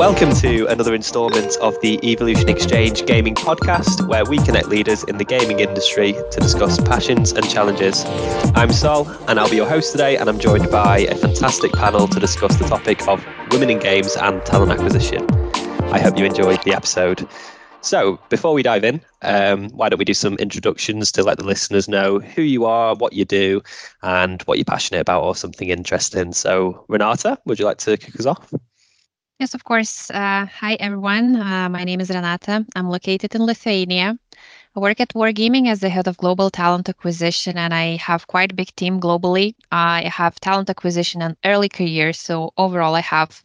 Welcome to another instalment of the Evolution Exchange Gaming Podcast, where we connect leaders in the gaming industry to discuss passions and challenges. I'm Sol, and I'll be your host today, and I'm joined by a fantastic panel to discuss the topic of women in games and talent acquisition. I hope you enjoyed the episode. So, before we dive in, um, why don't we do some introductions to let the listeners know who you are, what you do, and what you're passionate about, or something interesting. So, Renata, would you like to kick us off? Yes, of course. Uh, hi, everyone. Uh, my name is Renata. I'm located in Lithuania. I work at Wargaming as the head of global talent acquisition, and I have quite a big team globally. I have talent acquisition and early career. So, overall, I have,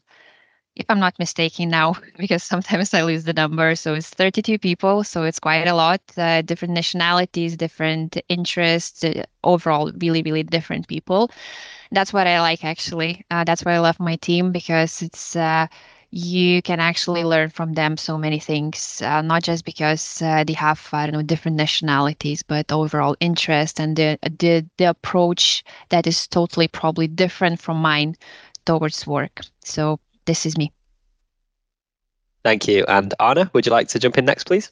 if I'm not mistaken now, because sometimes I lose the number, so it's 32 people. So, it's quite a lot. Uh, different nationalities, different interests, uh, overall, really, really different people that's what I like actually. Uh, that's why I love my team because it's uh, you can actually learn from them so many things, uh, not just because uh, they have I don't know different nationalities, but overall interest and the the the approach that is totally probably different from mine towards work. So this is me. Thank you. And Anna, would you like to jump in next, please?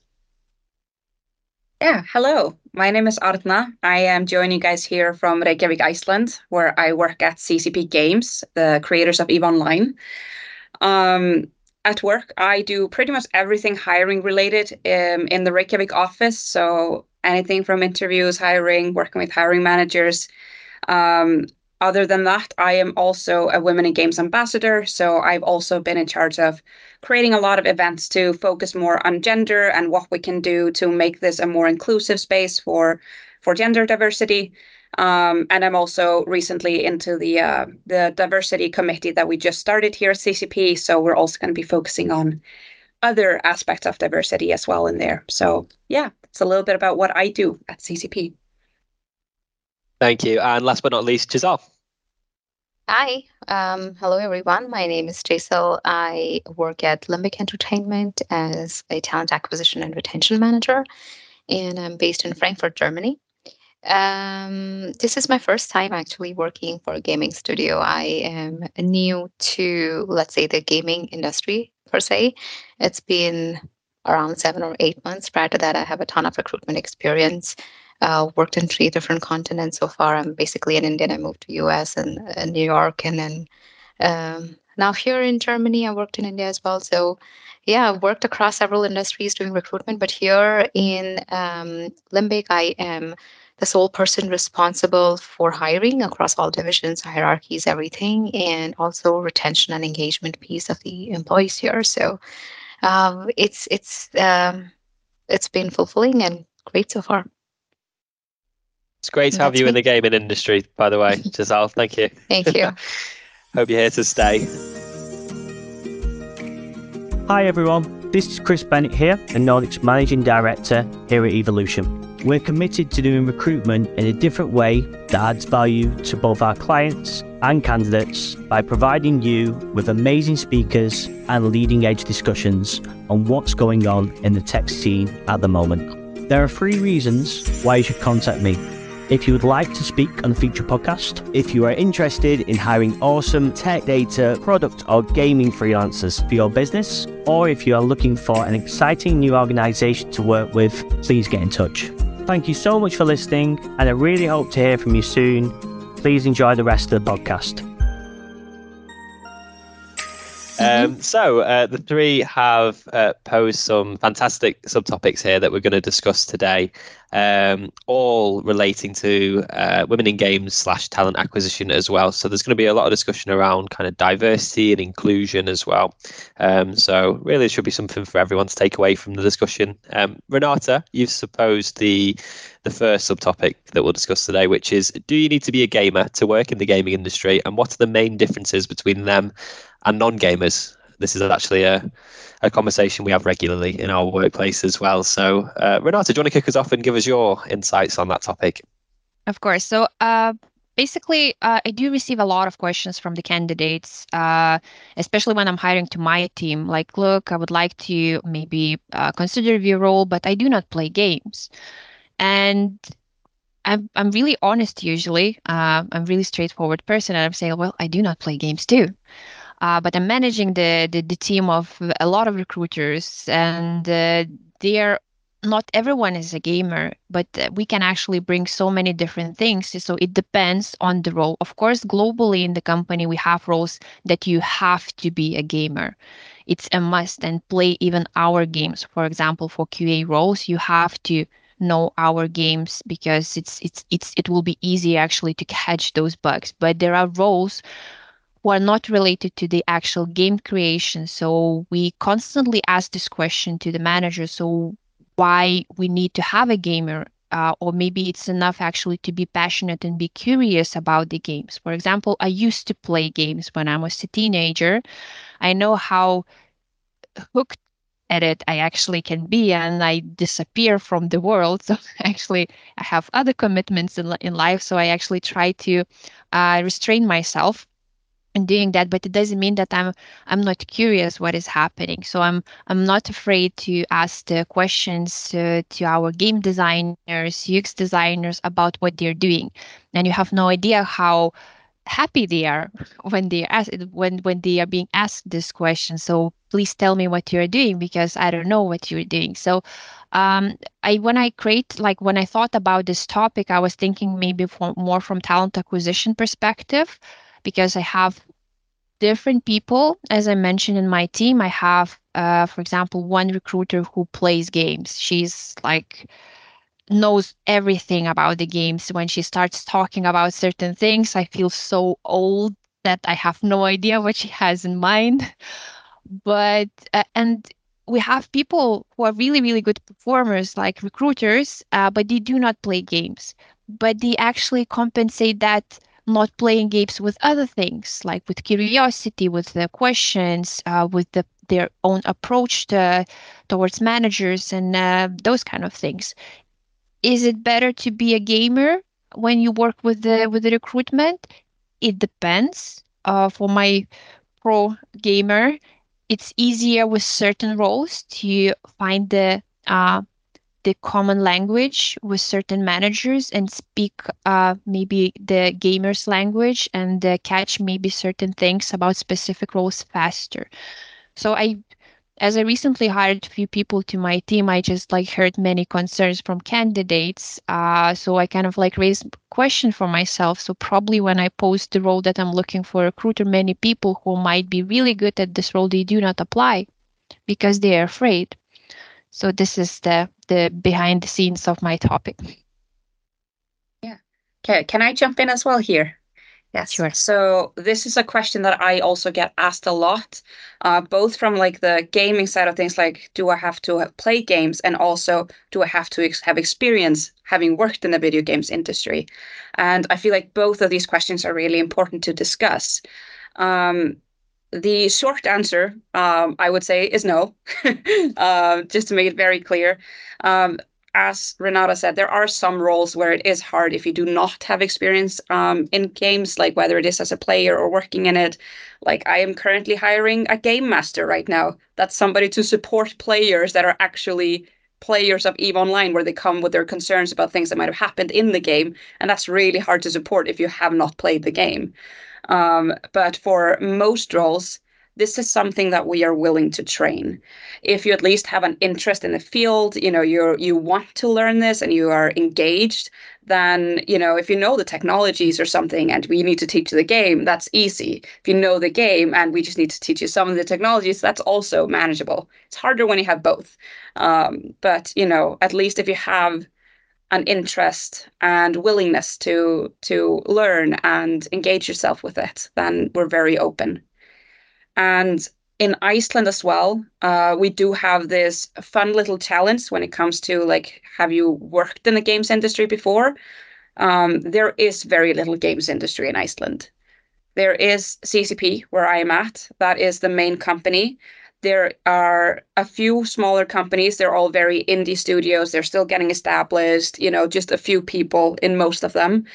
Yeah, hello. My name is Arna. I am joining you guys here from Reykjavik, Iceland, where I work at CCP Games, the creators of EVE Online. Um, at work, I do pretty much everything hiring related um, in the Reykjavik office. So anything from interviews, hiring, working with hiring managers. Um, other than that, I am also a Women in Games ambassador. So I've also been in charge of creating a lot of events to focus more on gender and what we can do to make this a more inclusive space for for gender diversity. Um, and I'm also recently into the uh, the diversity committee that we just started here at CCP. So we're also going to be focusing on other aspects of diversity as well in there. So yeah, it's a little bit about what I do at CCP. Thank you. And last but not least, Jesal. Hi, um, hello everyone. My name is Jesal. I work at Limbic Entertainment as a talent acquisition and retention manager, and I'm based in Frankfurt, Germany. Um, this is my first time actually working for a gaming studio. I am new to, let's say, the gaming industry per se. It's been around seven or eight months. Prior to that, I have a ton of recruitment experience uh, worked in three different continents so far. I'm basically an Indian. I moved to US and uh, New York, and then um, now here in Germany, I worked in India as well. So yeah, I've worked across several industries doing recruitment, but here in um, Limbic, I am the sole person responsible for hiring across all divisions, hierarchies, everything, and also retention and engagement piece of the employees here. So um, it's it's um, it's been fulfilling and great so far. It's great to have you me. in the gaming industry, by the way, Jesal. Thank you. Thank you. Hope you're here to stay. Hi, everyone. This is Chris Bennett here, the Nordics Managing Director here at Evolution. We're committed to doing recruitment in a different way that adds value to both our clients and candidates by providing you with amazing speakers and leading edge discussions on what's going on in the tech scene at the moment. There are three reasons why you should contact me if you would like to speak on the future podcast, if you are interested in hiring awesome tech data, product, or gaming freelancers for your business, or if you are looking for an exciting new organization to work with, please get in touch. Thank you so much for listening, and I really hope to hear from you soon. Please enjoy the rest of the podcast. Um, so uh, the three have uh, posed some fantastic subtopics here that we're going to discuss today, um, all relating to uh, women in games slash talent acquisition as well. So there's going to be a lot of discussion around kind of diversity and inclusion as well. Um, so really, it should be something for everyone to take away from the discussion. Um, Renata, you've supposed the the first subtopic that we'll discuss today, which is do you need to be a gamer to work in the gaming industry, and what are the main differences between them and non-gamers. This is actually a, a conversation we have regularly in our workplace as well. So, uh, Renata, do you want to kick us off and give us your insights on that topic? Of course. So, uh, basically, uh, I do receive a lot of questions from the candidates, uh, especially when I'm hiring to my team. Like, look, I would like to maybe uh, consider your role, but I do not play games. And I'm I'm really honest usually. Uh, I'm really straightforward person, and I'm saying, well, I do not play games too. Uh, but I'm managing the, the, the team of a lot of recruiters, and uh, they're not everyone is a gamer, but uh, we can actually bring so many different things. So it depends on the role. Of course, globally in the company, we have roles that you have to be a gamer. It's a must and play even our games. For example, for QA roles, you have to know our games because it's it's it's it will be easy actually to catch those bugs. But there are roles who are not related to the actual game creation. So we constantly ask this question to the manager. So why we need to have a gamer uh, or maybe it's enough actually to be passionate and be curious about the games. For example, I used to play games when I was a teenager. I know how hooked at it I actually can be, and I disappear from the world. So actually, I have other commitments in, in life. So I actually try to uh, restrain myself doing that but it doesn't mean that i'm i'm not curious what is happening. So i'm i'm not afraid to ask the questions uh, to our game designers ux designers about what they're doing. And you have no idea how happy they are when they asked when when they are being asked this question. So please tell me what you're doing because i don't know what you're doing. So um, I when I create like when I thought about this topic, I was thinking maybe for, more from talent acquisition perspective because I have different people. As I mentioned in my team, I have, uh, for example, one recruiter who plays games. She's like, knows everything about the games. When she starts talking about certain things, I feel so old that I have no idea what she has in mind. But, uh, and we have people who are really, really good performers, like recruiters, uh, but they do not play games. But they actually compensate that not playing games with other things, like with curiosity, with the questions, uh, with the, their own approach to, towards managers and uh, those kind of things. Is it better to be a gamer when you work with the with the recruitment? It depends. Uh, for my pro gamer, it's easier with certain roles to find the uh, the common language with certain managers and speak uh, maybe the gamers language and uh, catch maybe certain things about specific roles faster. So i as i recently hired a few people to my team i just like heard many concerns from candidates uh, so i kind of like raised question for myself. So probably when i post the role that i'm looking for a recruiter many people who might be really good at this role they do not apply because they are afraid. So this is the the behind the scenes of my topic. Yeah. Okay. Can I jump in as well here? Yes. Sure. So this is a question that I also get asked a lot, uh, both from like the gaming side of things, like do I have to play games, and also do I have to ex- have experience having worked in the video games industry? And I feel like both of these questions are really important to discuss. Um, the short answer, um, I would say, is no, uh, just to make it very clear. Um, as Renata said, there are some roles where it is hard if you do not have experience um, in games, like whether it is as a player or working in it. Like I am currently hiring a game master right now. That's somebody to support players that are actually players of EVE Online, where they come with their concerns about things that might have happened in the game. And that's really hard to support if you have not played the game. Um, but for most roles, this is something that we are willing to train. If you at least have an interest in the field, you know, you you want to learn this and you are engaged, then, you know, if you know the technologies or something and we need to teach you the game, that's easy. If you know the game and we just need to teach you some of the technologies, that's also manageable. It's harder when you have both. Um, but, you know, at least if you have an interest and willingness to to learn and engage yourself with it, then we're very open. And in Iceland as well, uh, we do have this fun little challenge when it comes to like, have you worked in the games industry before? Um, there is very little games industry in Iceland. There is CCP, where I am at. That is the main company. There are a few smaller companies. They're all very indie studios. They're still getting established, you know, just a few people in most of them.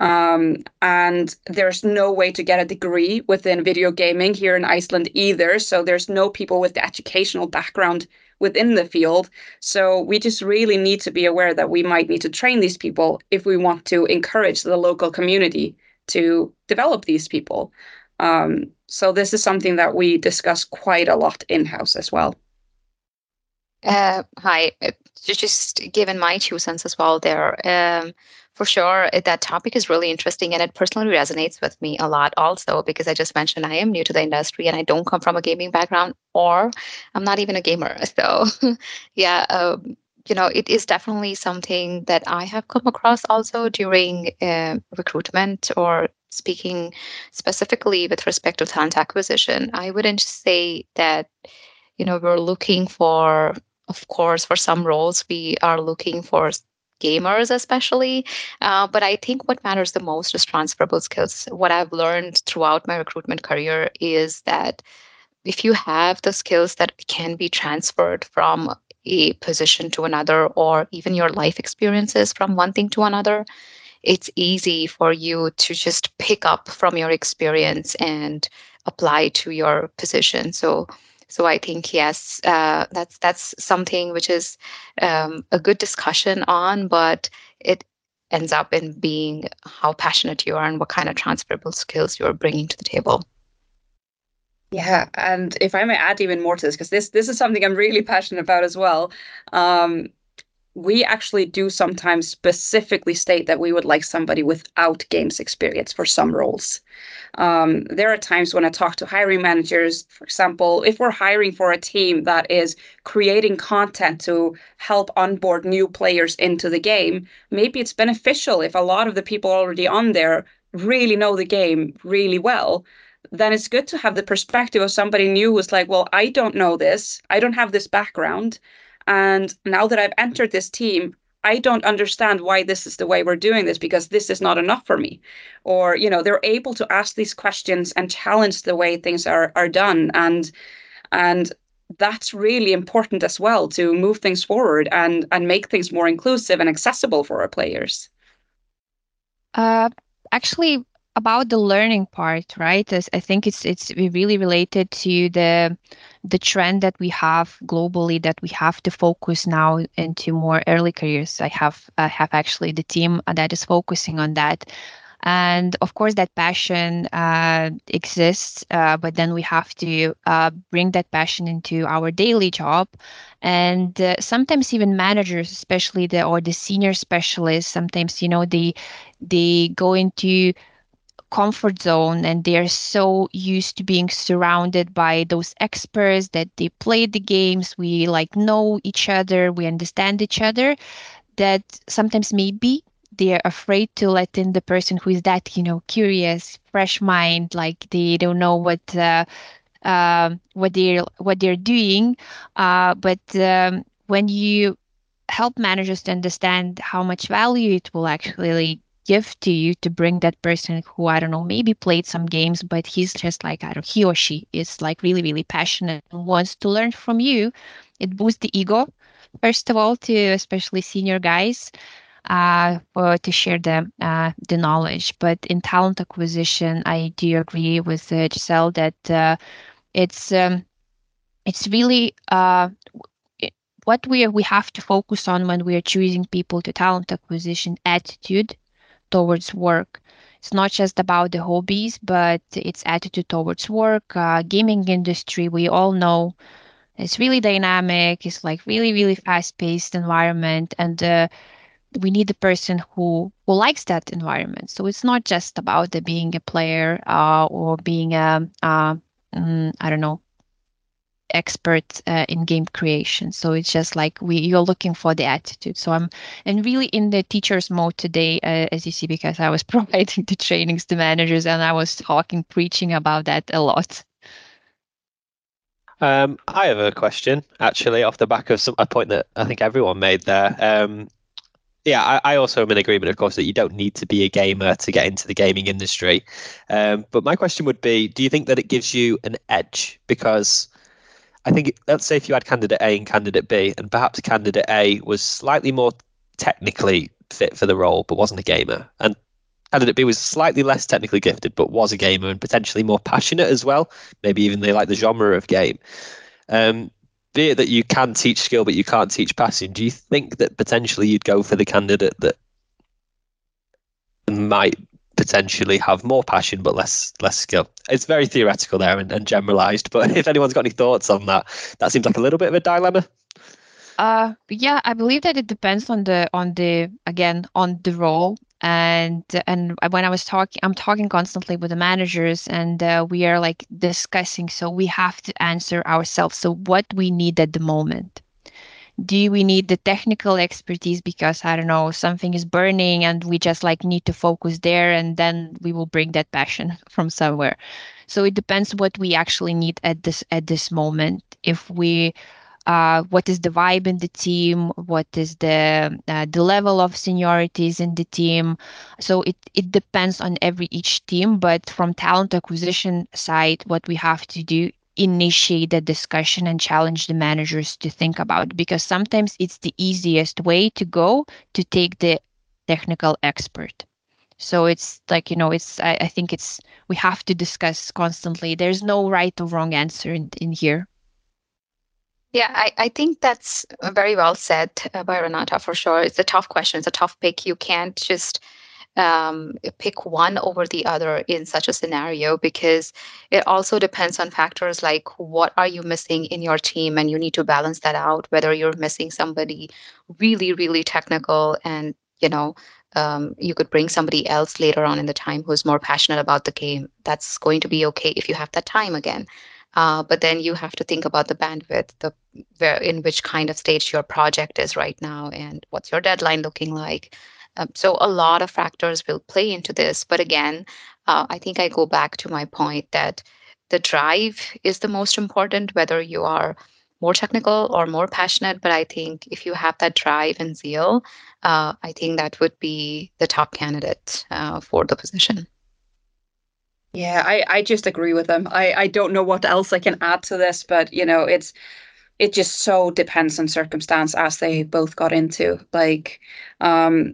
Um, and there's no way to get a degree within video gaming here in Iceland either. So there's no people with the educational background within the field. So we just really need to be aware that we might need to train these people if we want to encourage the local community to develop these people. Um, so this is something that we discuss quite a lot in house as well. Uh, hi, uh, just given my two cents as well there. Um, for sure, that topic is really interesting and it personally resonates with me a lot also because I just mentioned I am new to the industry and I don't come from a gaming background or I'm not even a gamer. So, yeah, um, you know, it is definitely something that I have come across also during uh, recruitment or speaking specifically with respect to talent acquisition. I wouldn't say that, you know, we're looking for, of course, for some roles, we are looking for gamers especially uh, but i think what matters the most is transferable skills what i've learned throughout my recruitment career is that if you have the skills that can be transferred from a position to another or even your life experiences from one thing to another it's easy for you to just pick up from your experience and apply to your position so so i think yes uh, that's that's something which is um, a good discussion on but it ends up in being how passionate you are and what kind of transferable skills you're bringing to the table yeah, and if I may add even more to this, because this this is something I'm really passionate about as well. Um, we actually do sometimes specifically state that we would like somebody without games experience for some roles. Um, there are times when I talk to hiring managers, for example, if we're hiring for a team that is creating content to help onboard new players into the game, maybe it's beneficial if a lot of the people already on there really know the game really well then it's good to have the perspective of somebody new who's like, well, I don't know this. I don't have this background. And now that I've entered this team, I don't understand why this is the way we're doing this because this is not enough for me. Or, you know, they're able to ask these questions and challenge the way things are are done. And and that's really important as well to move things forward and and make things more inclusive and accessible for our players. Uh, actually, about the learning part, right? I think it's it's really related to the the trend that we have globally that we have to focus now into more early careers. I have I have actually the team that is focusing on that. And of course, that passion uh, exists, uh, but then we have to uh, bring that passion into our daily job. And uh, sometimes even managers, especially the or the senior specialists, sometimes you know they they go into comfort zone and they're so used to being surrounded by those experts that they play the games. We like know each other we understand each other that sometimes maybe they're afraid to let in the person who is that you know curious fresh mind like they don't know what uh, uh, what they're what they're doing. Uh, but um, when you help managers to understand how much value it will actually give to you to bring that person who I don't know maybe played some games, but he's just like I don't he or she is like really really passionate and wants to learn from you. It boosts the ego first of all to especially senior guys uh, to share the uh, the knowledge. But in talent acquisition, I do agree with uh, Jesal that uh, it's um, it's really uh, what we we have to focus on when we are choosing people to talent acquisition attitude towards work. It's not just about the hobbies, but it's attitude towards work. Uh, gaming industry, we all know, it's really dynamic. It's like really, really fast-paced environment, and uh, we need the person who who likes that environment. So it's not just about the being a player uh, or being a, uh, mm, I don't know, expert uh, in game creation so it's just like we you're looking for the attitude so i'm and really in the teacher's mode today uh, as you see because i was providing the trainings to managers and i was talking preaching about that a lot um, I have a question actually off the back of some, a point that I think everyone made there. Um, yeah, I, I, also am in agreement, of course, that you don't need to be a gamer to get into the gaming industry. Um, but my question would be do you think that it gives you an edge? Because I think let's say if you had candidate A and candidate B, and perhaps candidate A was slightly more technically fit for the role, but wasn't a gamer, and candidate B was slightly less technically gifted, but was a gamer and potentially more passionate as well. Maybe even they like the genre of game. Um, be it that you can teach skill, but you can't teach passing. Do you think that potentially you'd go for the candidate that might potentially have more passion but less less skill. It's very theoretical there and, and generalized. But if anyone's got any thoughts on that, that seems like a little bit of a dilemma. Uh, yeah, I believe that it depends on the on the again on the role and and when I was talking, I'm talking constantly with the managers, and uh, we are like discussing. So we have to answer ourselves. So what we need at the moment do we need the technical expertise because i don't know something is burning and we just like need to focus there and then we will bring that passion from somewhere. So it depends what we actually need at this at this moment. If we uh, what is the vibe in the team? What is the uh, the level of seniorities in the team? So it it depends on every each team but from talent acquisition side what we have to do initiate the discussion and challenge the managers to think about because sometimes it's the easiest way to go to take the technical expert so it's like you know it's I, I think it's we have to discuss constantly there's no right or wrong answer in, in here yeah, I, I think that's very well said uh, by Renata for sure. It's a tough question. It's a tough pick. You can't just um, pick one over the other in such a scenario because it also depends on factors like what are you missing in your team and you need to balance that out whether you're missing somebody really really technical and you know um, you could bring somebody else later on in the time who's more passionate about the game. That's going to be okay if you have that time again. Uh, but then you have to think about the bandwidth the where in which kind of stage your project is right now and what's your deadline looking like um, so a lot of factors will play into this. But again, uh, I think I go back to my point that the drive is the most important, whether you are more technical or more passionate. But I think if you have that drive and zeal, uh, I think that would be the top candidate uh, for the position. Yeah, I, I just agree with them. I, I don't know what else I can add to this, but you know, it's it just so depends on circumstance as they both got into. Like, um,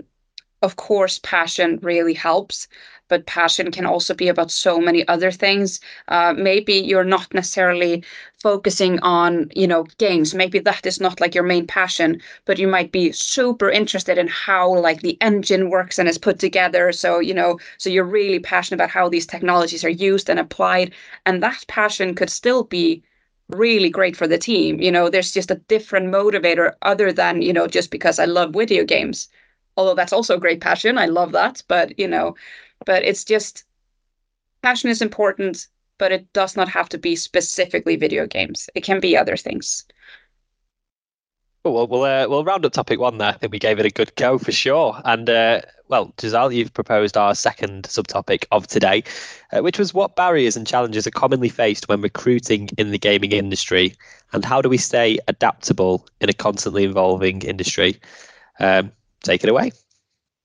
of course, passion really helps, but passion can also be about so many other things. Uh, maybe you're not necessarily focusing on, you know, games. Maybe that is not like your main passion, but you might be super interested in how like the engine works and is put together. So, you know, so you're really passionate about how these technologies are used and applied. And that passion could still be really great for the team. You know, there's just a different motivator other than, you know, just because I love video games although that's also a great passion. I love that. But, you know, but it's just passion is important, but it does not have to be specifically video games. It can be other things. well, we'll uh, we'll round up topic one there. I think we gave it a good go for sure. And uh, well, Jesal, you've proposed our second subtopic of today, uh, which was what barriers and challenges are commonly faced when recruiting in the gaming industry, and how do we stay adaptable in a constantly evolving industry. Um, take it away.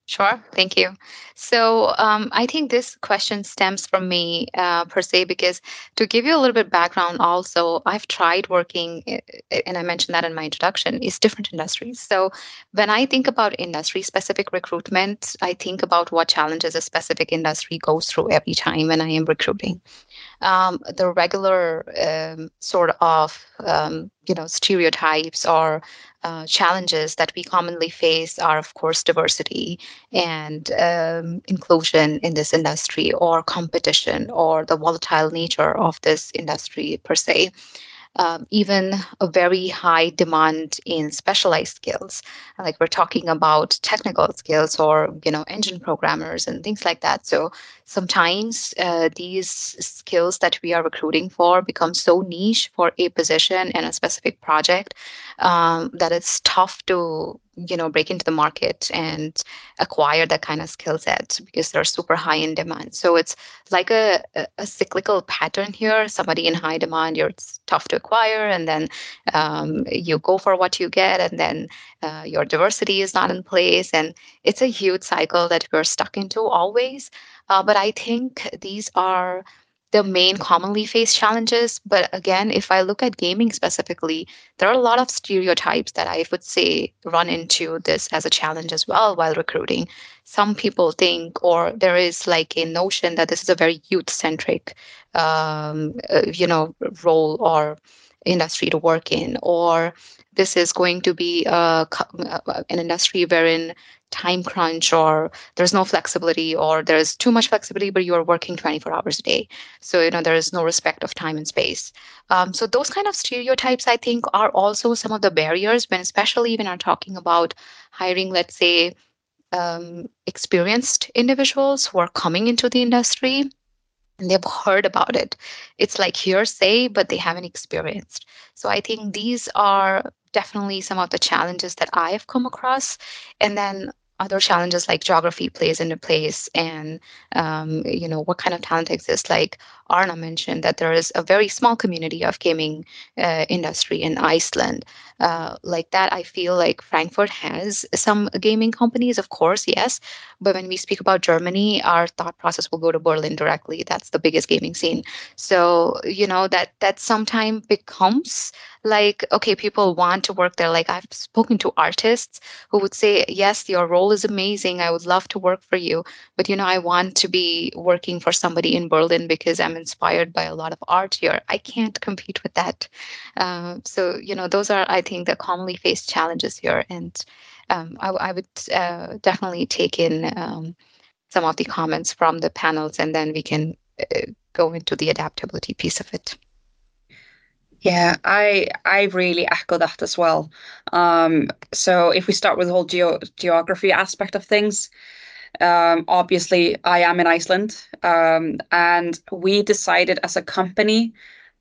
Sure, thank you. So um, I think this question stems from me uh, per se because to give you a little bit background, also I've tried working, and I mentioned that in my introduction, is different industries. So when I think about industry-specific recruitment, I think about what challenges a specific industry goes through every time when I am recruiting. Um, the regular um, sort of um, you know stereotypes or uh, challenges that we commonly face are, of course, diversity and um, inclusion in this industry, or competition, or the volatile nature of this industry per se. Um, even a very high demand in specialized skills like we're talking about technical skills or you know engine programmers and things like that. So sometimes uh, these skills that we are recruiting for become so niche for a position and a specific project um, that it's tough to you know break into the market and acquire that kind of skill set because they're super high in demand. So it's like a, a cyclical pattern here. Somebody in high demand you're tough to acquire and then um, you go for what you get and then uh, your diversity is not in place. And it's a huge cycle that we're stuck into always uh, but i think these are the main commonly faced challenges. But again, if I look at gaming specifically, there are a lot of stereotypes that I would say run into this as a challenge as well while recruiting. some people think, or there is like a notion that this is a very youth centric, um, uh, you know, role or industry to work in, or this is going to be a, uh, an industry wherein time crunch or there's no flexibility or there's too much flexibility but you're working 24 hours a day. So you know there is no respect of time and space. Um, so those kind of stereotypes i think are also some of the barriers when especially when i'm talking about hiring let's say um, experienced individuals who are coming into the industry and they've heard about it. It's like hearsay, but they haven't experienced. So I think these are definitely some of the challenges that I have come across. And then other challenges like geography plays into place and um, you know what kind of talent exists like arna mentioned that there is a very small community of gaming uh, industry in iceland. Uh, like that i feel like frankfurt has some gaming companies of course yes but when we speak about germany our thought process will go to berlin directly. That's the biggest gaming scene. So you know that that sometimes becomes like okay people want to work there. Like i've spoken to artists who would say yes your role is amazing. I would love to work for you but you know i want to be working for somebody in berlin because i'm inspired by a lot of art here. I can't compete with that. Uh, so you know those are i think the commonly faced challenges here. And um, I, I, would uh, definitely take in um, some of the comments from the panels and then we can uh, go into the adaptability piece of it. Yeah, I I really echo that as well. Um, so if we start with the whole geo geography aspect of things, um, obviously I am in Iceland, um, and we decided as a company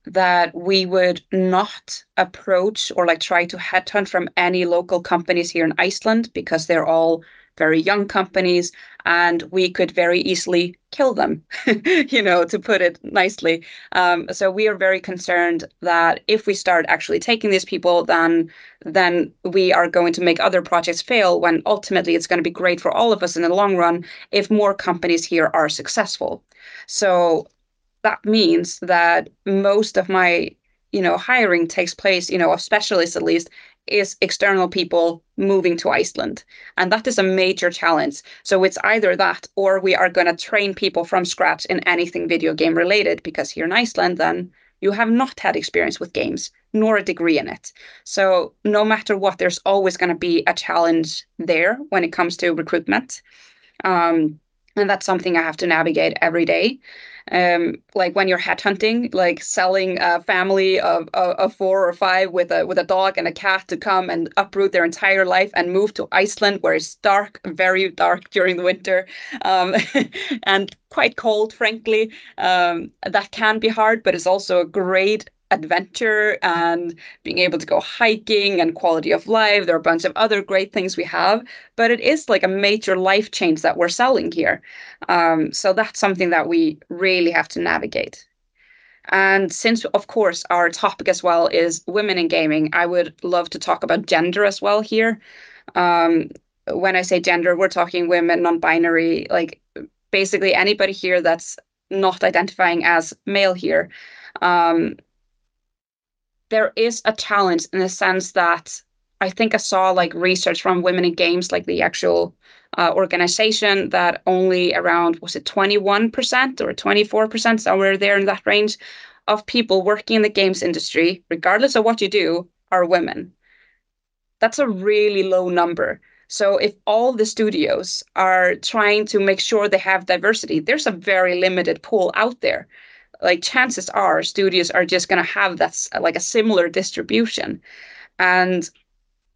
that we would not approach or like try to headhunt from any local companies here in Iceland because they're all very young companies and we could very easily kill them, you know, to put it nicely. Um, so we are very concerned that if we start actually taking these people, then then we are going to make other projects fail. When ultimately it's going to be great for all of us in the long run if more companies here are successful. So that means that most of my you know hiring takes place you know of specialists at least is external people moving to Iceland. And that is a major challenge. So it's either that or we are going to train people from scratch in anything video game related because here in Iceland, then you have not had experience with games nor a degree in it. So no matter what, there's always going to be a challenge there when it comes to recruitment. Um, and that's something I have to navigate every day um, like when you're headhunting, like selling a family of, of, of, four or five with a with a dog and a cat to come and uproot their entire life and move to Iceland, where it's dark, very dark during the winter, um, and quite cold, frankly. Um, that can be hard, but it's also a great adventure and being able to go hiking and quality of life. There are a bunch of other great things we have, but it is like a major life change that we're selling here. Um, so that's something that we really have to navigate. And since, of course, our topic as well is women in gaming, I would love to talk about gender as well here. Um, when I say gender, we're talking women, non binary, like basically anybody here that's not identifying as male here. Um, there is a challenge in the sense that I think I saw like research from Women in Games, like the actual uh, organization, that only around was it 21% or 24%, somewhere there in that range, of people working in the games industry, regardless of what you do, are women. That's a really low number. So if all the studios are trying to make sure they have diversity, there's a very limited pool out there like chances are studios are just going to have that like a similar distribution. And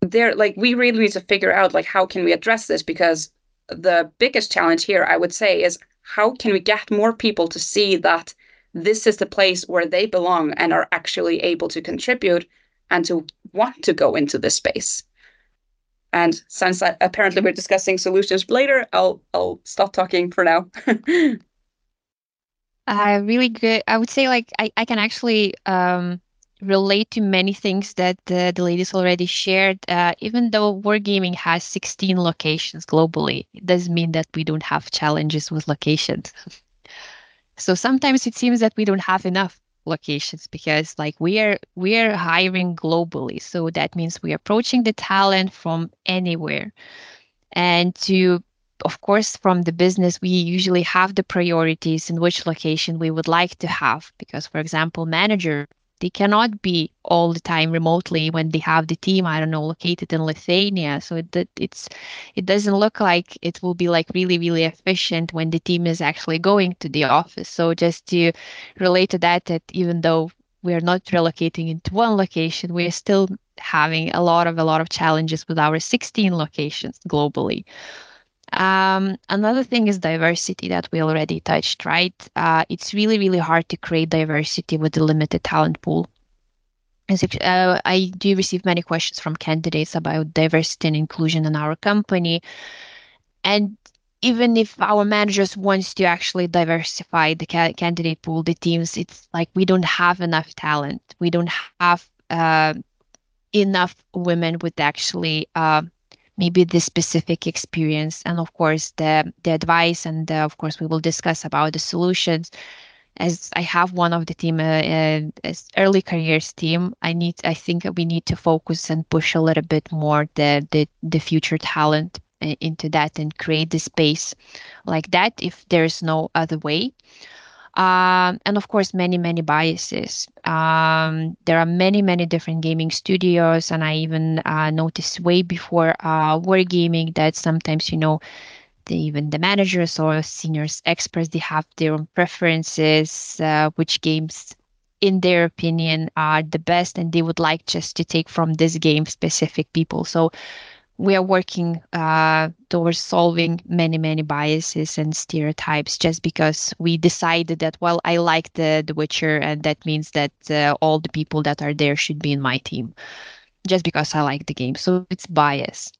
they're like we really need to figure out like how can we address this? Because the biggest challenge here i would say is how can we get more people to see that this is the place where they belong and are actually able to contribute and to want to go into this space. And since uh, apparently we're discussing solutions later i'll i'll stop talking for now Uh, really good. I would say like I, I can actually um, relate to many things that the, the ladies already shared. Uh, even though Wargaming has 16 locations globally, it doesn't mean that we don't have challenges with locations. so sometimes it seems that we don't have enough locations because like we are we are hiring globally. So that means we're approaching the talent from anywhere. And to of course, from the business, we usually have the priorities in which location we would like to have. Because, for example, manager, they cannot be all the time remotely when they have the team, I don't know, located in Lithuania. So it, it's it doesn't look like it will be like really, really efficient when the team is actually going to the office. So just to relate to that, that even though we are not relocating into one location, we are still having a lot of a lot of challenges with our 16 locations globally. Um, another thing is diversity that we already touched, right? Uh, it's really, really hard to create diversity with a limited talent pool. Uh, I do receive many questions from candidates about diversity and inclusion in our company. And even if our managers wants to actually diversify the ca- candidate pool, the teams, it's like we don't have enough talent. We don't have uh, enough women with actually uh, maybe the specific experience and of course the the advice and uh, of course we will discuss about the solutions. As i have one of the team uh, uh, as early careers team i need i think we need to focus and push a little bit more the the, the future talent uh, into that and create the space like that if there's no other way um, and of course many many biases. Um, there are many many different gaming studios and i even uh, noticed way before uh, wargaming that sometimes you know the, even the managers or seniors experts they have their own preferences uh, which games in their opinion are the best and they would like just to take from this game specific people. So we are working uh, towards solving many many biases and stereotypes just because we decided that well i like the the witcher and that means that uh, all the people that are there should be in my team just because i like the game. So it's bias.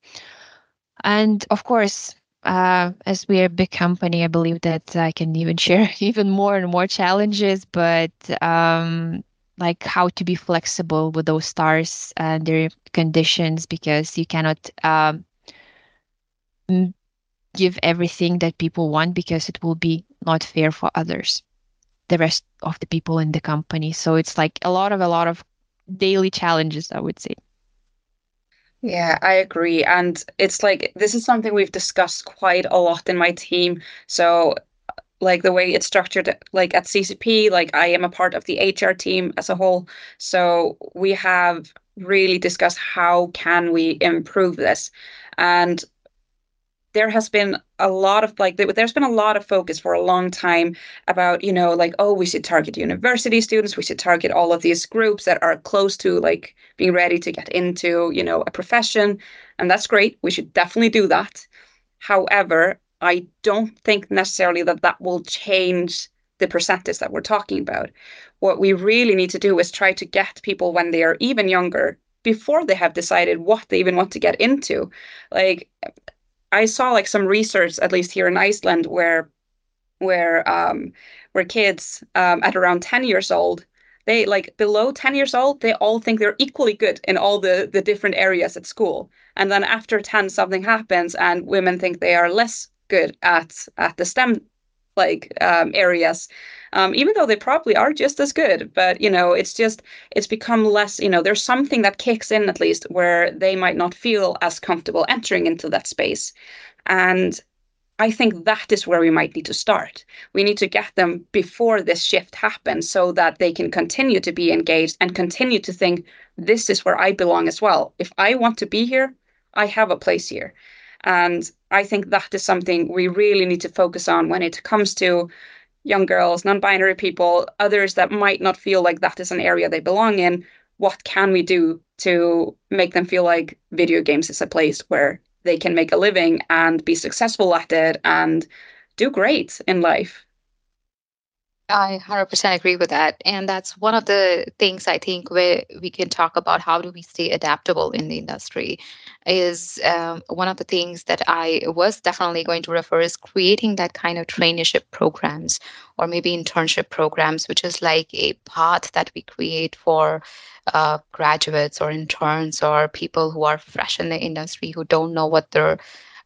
And of course uh, as we are a big company i believe that i can even share even more and more challenges but um, like how to be flexible with those stars and their conditions because you cannot um, give everything that people want because it will be not fair for others the rest of the people in the company so it's like a lot of a lot of daily challenges i would say yeah, I agree. And it's like this is something we've discussed quite a lot in my team. So like the way it's structured like at ccp like i am a part of the hr team as a whole. So we have really discussed how can we improve this. And there has been a lot of like there's been a lot of focus for a long time about you know like oh we should target university students. We should target all of these groups that are close to like being ready to get into you know a profession. And that's great. We should definitely do that. However I don't think necessarily that that will change the percentage that we're talking about. What we really need to do is try to get people when they are even younger, before they have decided what they even want to get into. Like I saw like some research, at least here in Iceland, where where um where kids um, at around 10 years old they like below 10 years old they all think they're equally good in all the the different areas at school and then after 10 something happens and women think they are less good at at the STEM like um, areas, um, even though they probably are just as good. But you know, it's just it's become less. You know, there's something that kicks in at least where they might not feel as comfortable entering into that space, and I think that is where we might need to start. We need to get them before this shift happens so that they can continue to be engaged and continue to think, this is where I belong as well. If I want to be here, I have a place here. And I think that is something we really need to focus on when it comes to young girls, non binary people, others that might not feel like that is an area they belong in. What can we do to make them feel like video games is a place where they can make a living and be successful at it and do great in life? I 100% agree with that. And that's one of the things I think where we can talk about how do we stay adaptable in the industry is um, one of the things that I was definitely going to refer is creating that kind of traineeship programs or maybe internship programs, which is like a path that we create for uh, graduates or interns or people who are fresh in the industry who don't know what they're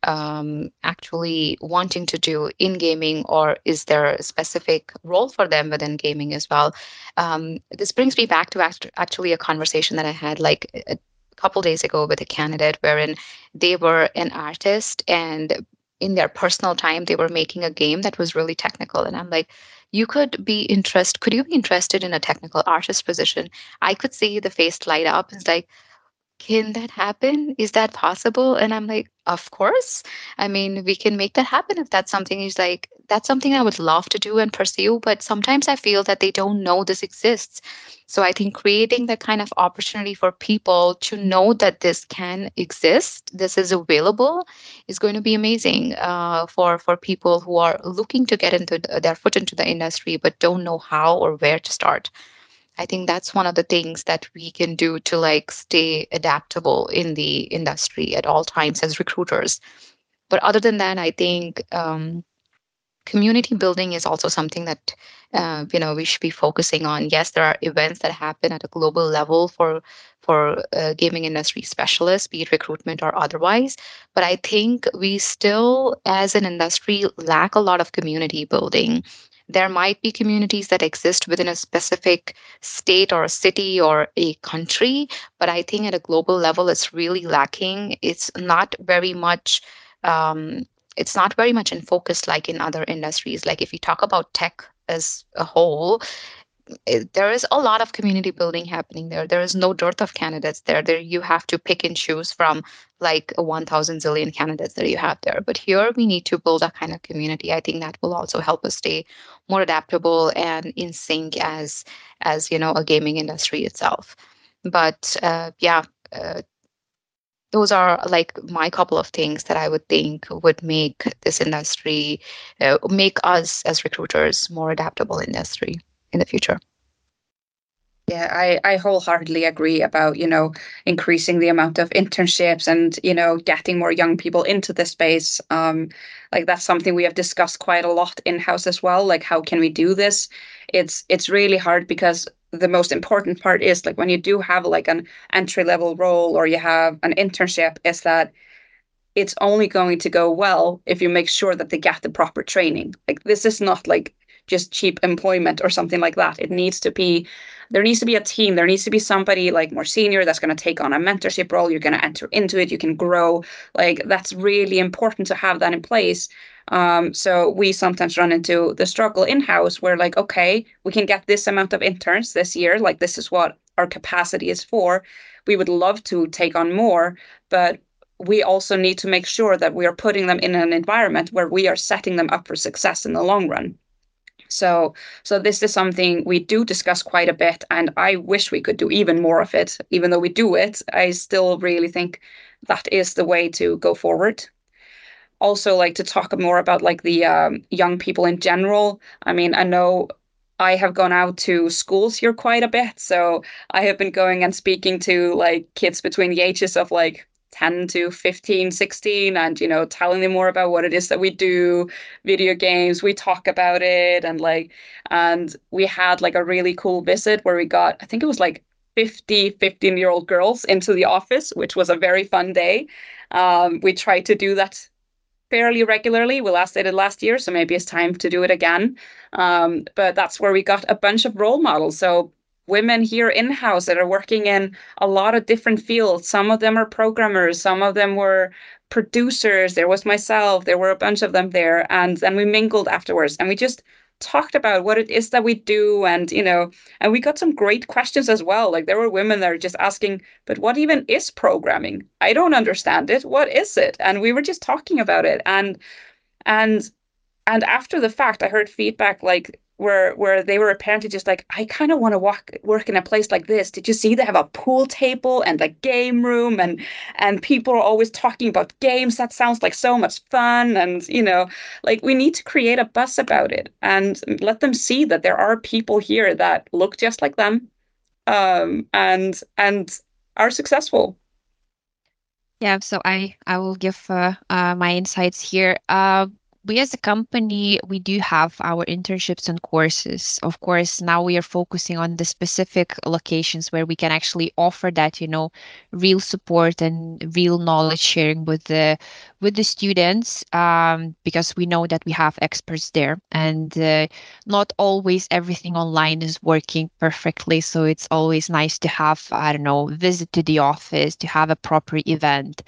um, actually wanting to do in gaming, or is there a specific role for them within gaming as well? Um, this brings me back to act- actually a conversation that I had like a couple days ago with a candidate wherein they were an artist and in their personal time they were making a game that was really technical. And i'm like you could be interested could you be interested in a technical artist position? I could see the face light up. It's like can that happen? Is that possible? And i'm like of course. I mean we can make that happen if that's something he's like that's something i would love to do and pursue but sometimes i feel that they don't know this exists. So i think creating that kind of opportunity for people to know that this can exist this is available is going to be amazing uh, for for people who are looking to get into their foot into the industry but don't know how or where to start I think that's one of the things that we can do to like stay adaptable in the industry at all times as recruiters. But other than that, I think um, community building is also something that uh, you know we should be focusing on. Yes, there are events that happen at a global level for for uh, gaming industry specialists, be it recruitment or otherwise. But I think we still, as an industry, lack a lot of community building there might be communities that exist within a specific state or a city or a country, but I think at a global level, it's really lacking. It's not very much. Um, it's not very much in focus like in other industries. Like if you talk about tech as a whole, there is a lot of community building happening there. There is no dearth of candidates there. There you have to pick and choose from like a 1,000 zillion candidates that you have there. But here we need to build a kind of community. I think that will also help us stay more adaptable and in sync as as you know a gaming industry itself. But uh, yeah. Uh, those are like my couple of things that I would think would make this industry, uh, make us as recruiters more adaptable industry in the future. Yeah, I, I wholeheartedly agree about, you know, increasing the amount of internships and, you know, getting more young people into the space. Um, like that's something we have discussed quite a lot in-house as well. Like how can we do this? It's it's really hard because the most important part is like when you do have like an entry level role or you have an internship, is that it's only going to go well if you make sure that they get the proper training. Like this is not like just cheap employment or something like that. It needs to be there needs to be a team. There needs to be somebody like more senior that's going to take on a mentorship role. You're going to enter into it. You can grow. Like that's really important to have that in place. Um, so we sometimes run into the struggle in house where like, okay, we can get this amount of interns this year. Like this is what our capacity is for. We would love to take on more, but we also need to make sure that we are putting them in an environment where we are setting them up for success in the long run. So, so this is something we do discuss quite a bit, and I wish we could do even more of it. Even though we do it, I still really think that is the way to go forward. Also, like to talk more about like the um, young people in general. I mean, I know I have gone out to schools here quite a bit, so I have been going and speaking to like kids between the ages of like 10 to 15 16 and you know telling them more about what it is that we do video games we talk about it and like and we had like a really cool visit where we got i think it was like 50 15 year old girls into the office which was a very fun day. Um, we try to do that fairly regularly. We last did it last year so maybe it's time to do it again. Um, but that's where we got a bunch of role models. So women here in house that are working in a lot of different fields. Some of them are programmers, some of them were producers. There was myself, there were a bunch of them there. And then we mingled afterwards and we just talked about what it is that we do and you know and we got some great questions as well like there were women that are just asking but what even is programming i don't understand it what is it and we were just talking about it and and and after the fact i heard feedback like where where they were apparently just like I kind of want to walk work in a place like this. Did you see they have a pool table and a game room and and people are always talking about games. That sounds like so much fun and you know like we need to create a buzz about it and let them see that there are people here that look just like them um and and are successful. Yeah, so I I will give uh, uh, my insights here. Uh, we as a company we do have our internships and courses. Of course now we are focusing on the specific locations where we can actually offer that you know real support and real knowledge sharing with the with the students um, because we know that we have experts there. And uh, not always everything online is working perfectly. So it's always nice to have i don't know visit to the office to have a proper event.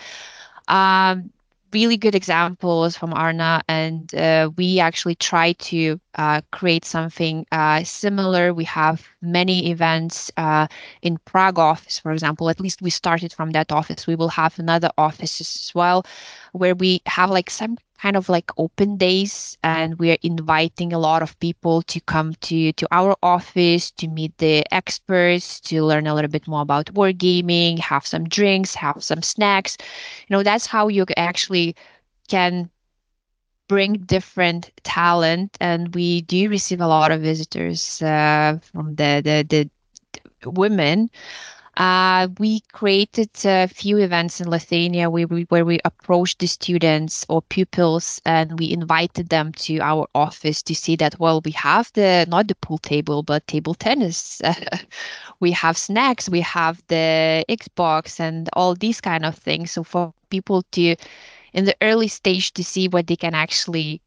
Um, really good examples from Arna, and uh, we actually try to uh, create something uh, similar. We have many events uh, in Prague office, for example. At least we started from that office. We will have another office as well, where we have like some kind of like open days and we're inviting a lot of people to come to to our office to meet the experts to learn a little bit more about wargaming have some drinks have some snacks. You know that's how you actually can bring different talent and we do receive a lot of visitors uh, from the, the the women uh, we created a few events in Lithuania where we, where we approached the students or pupils and we invited them to our office to see that, well, we have the, not the pool table, but table tennis. we have snacks, we have the Xbox and all these kind of things. So for people to, in the early stage, to see what they can actually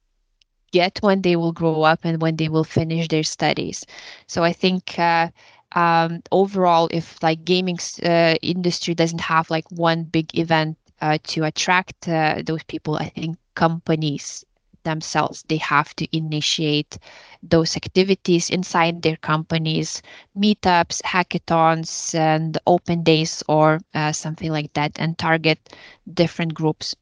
get when they will grow up and when they will finish their studies. So I think uh, um, overall, if like gaming uh, industry doesn't have like one big event uh, to attract uh, those people, I think companies themselves they have to initiate those activities inside their companies meetups hackathons and open days or uh, something like that and target different groups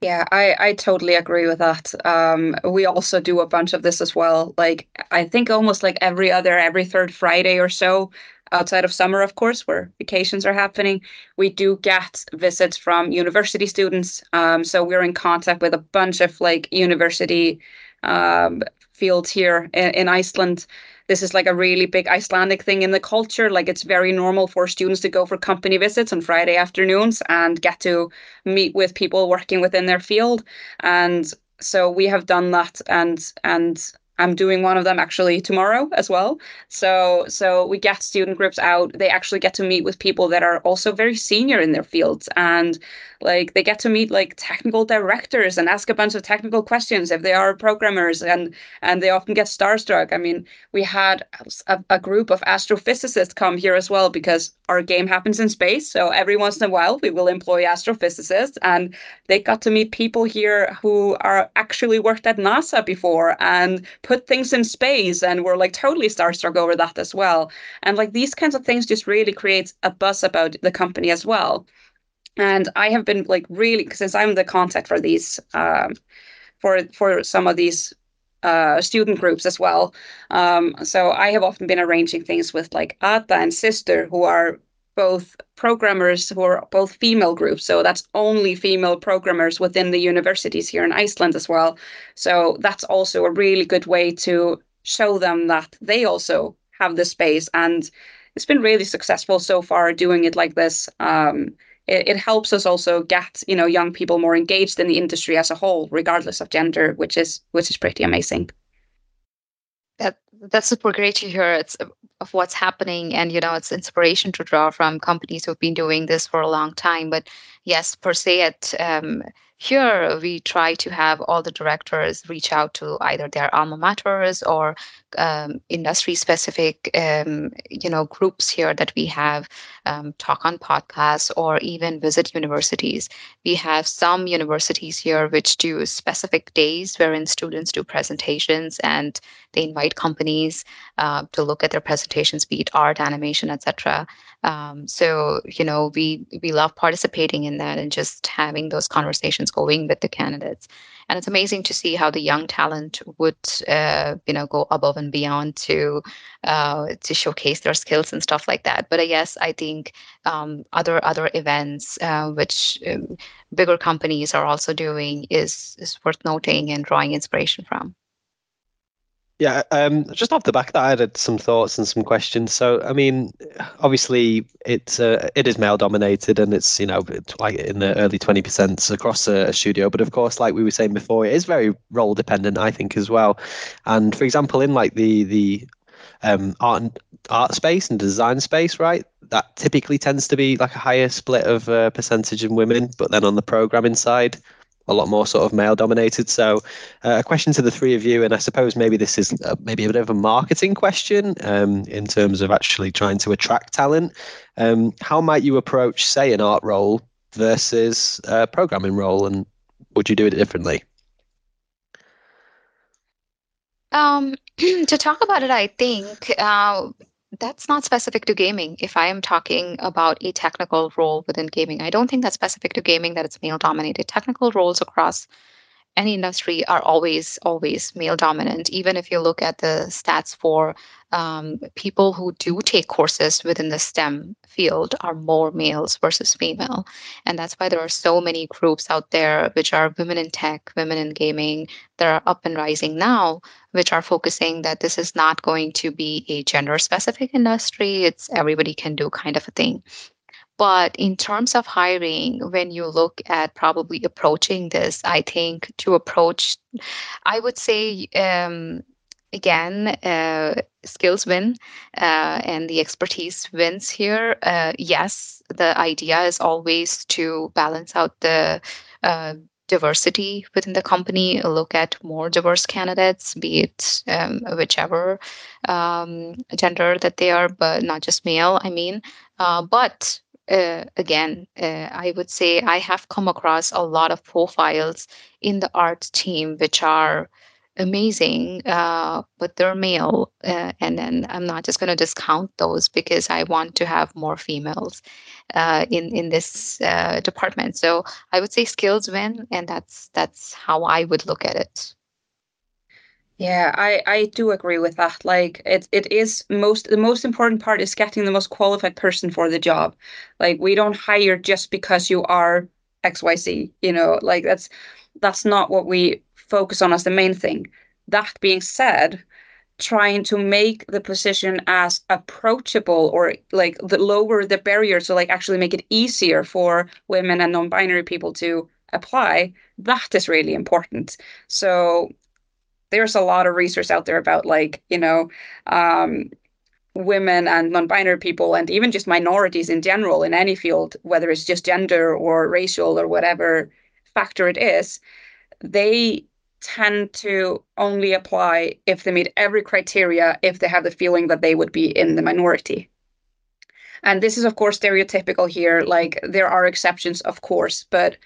yeah, I, I totally agree with that. Um, we also do a bunch of this as well. Like I think almost like every other, every third Friday or so, outside of summer, of course, where vacations are happening, we do get visits from university students. Um, so we're in contact with a bunch of like university um, fields here in, in Iceland this is like a really big Icelandic thing in the culture. Like it's very normal for students to go for company visits on Friday afternoons and get to meet with people working within their field. And so we have done that and and I'm doing one of them actually tomorrow as well. So so we get student groups out. They actually get to meet with people that are also very senior in their fields and like they get to meet like technical directors and ask a bunch of technical questions if they are programmers and and they often get starstruck. I mean, we had a, a group of astrophysicists come here as well because our game happens in space. So every once in a while we will employ astrophysicists and they got to meet people here who are actually worked at NASA before and put things in space and we're like totally starstruck over that as well. And like these kinds of things just really creates a buzz about the company as well. And I have been like really since I'm the contact for these um, for for some of these uh, student groups as well. Um, so I have often been arranging things with like Ada and Sister, who are both programmers who are both female groups. So that's only female programmers within the universities here in Iceland as well. So that's also a really good way to show them that they also have the space. And it's been really successful so far doing it like this. Um, it, it helps us also get you know young people more engaged in the industry as a whole, regardless of gender, which is which is pretty amazing. That that's super great to hear. It's of what's happening, and you know, it's inspiration to draw from companies who've been doing this for a long time. But yes, per se, at um, here, we try to have all the directors reach out to either their alma maters or um, industry specific um, you know groups here that we have um, talk on podcasts or even visit universities. We have some universities here which do specific days wherein students do presentations and they invite companies uh, to look at their presentations be it art animation etc um, so you know we we love participating in that and just having those conversations going with the candidates and it's amazing to see how the young talent would uh, you know go above and beyond to uh, to showcase their skills and stuff like that. But i guess i think um, other other events uh, which um, bigger companies are also doing is is worth noting and drawing inspiration from yeah, um, just off the back of that, I had some thoughts and some questions. So, I mean, obviously, it's uh, it is male dominated, and it's you know it's like in the early twenty percent across a, a, studio. But of course, like we were saying before, it is very role dependent, I think, as well. And for example, in like the the um, art and, art space and design space, right? That typically tends to be like a higher split of uh, percentage in women. But then on the programming side, a lot more sort of male dominated. So, uh, a question to the three of you, and I suppose maybe this is uh, maybe a bit of a marketing question um, in terms of actually trying to attract talent. Um, how might you approach, say, an art role versus a programming role, and would you do it differently? Um, to talk about it, I think uh, that's not specific to gaming. If I am talking about a technical role within gaming, I don't think that's specific to gaming that it's male dominated. Technical roles across any industry are always always male dominant. Even if you look at the stats for um, people who do take courses within the stem field are more males versus female. And that's why there are so many groups out there which are women in tech women in gaming that are up and rising now which are focusing that this is not going to be a gender specific industry. It's everybody can do kind of a thing but in terms of hiring, when you look at probably approaching this, I think to approach, I would say, um, again, uh, skills win uh, and the expertise wins here. Uh, yes, the idea is always to balance out the uh, diversity within the company, look at more diverse candidates, be it um, whichever um, gender that they are, but not just male, I mean. Uh, but uh, again, uh, I would say I have come across a lot of profiles in the art team which are amazing, uh, but they're male. Uh, and then I'm not just going to discount those because I want to have more females uh, in in this uh, department. So I would say skills win, and that's that's how I would look at it. Yeah, I I do agree with that. Like it it is most the most important part is getting the most qualified person for the job. Like we don't hire just because you are XYZ, you know, like that's that's not what we focus on as the main thing. That being said, trying to make the position as approachable or like the lower the barrier so like actually make it easier for women and non-binary people to apply that is really important so there's a lot of research out there about like you know um, women and non-binary people and even just minorities in general in any field whether it's just gender or racial or whatever factor it is they tend to only apply if they meet every criteria if they have the feeling that they would be in the minority. And this is of course stereotypical here like there are exceptions of course but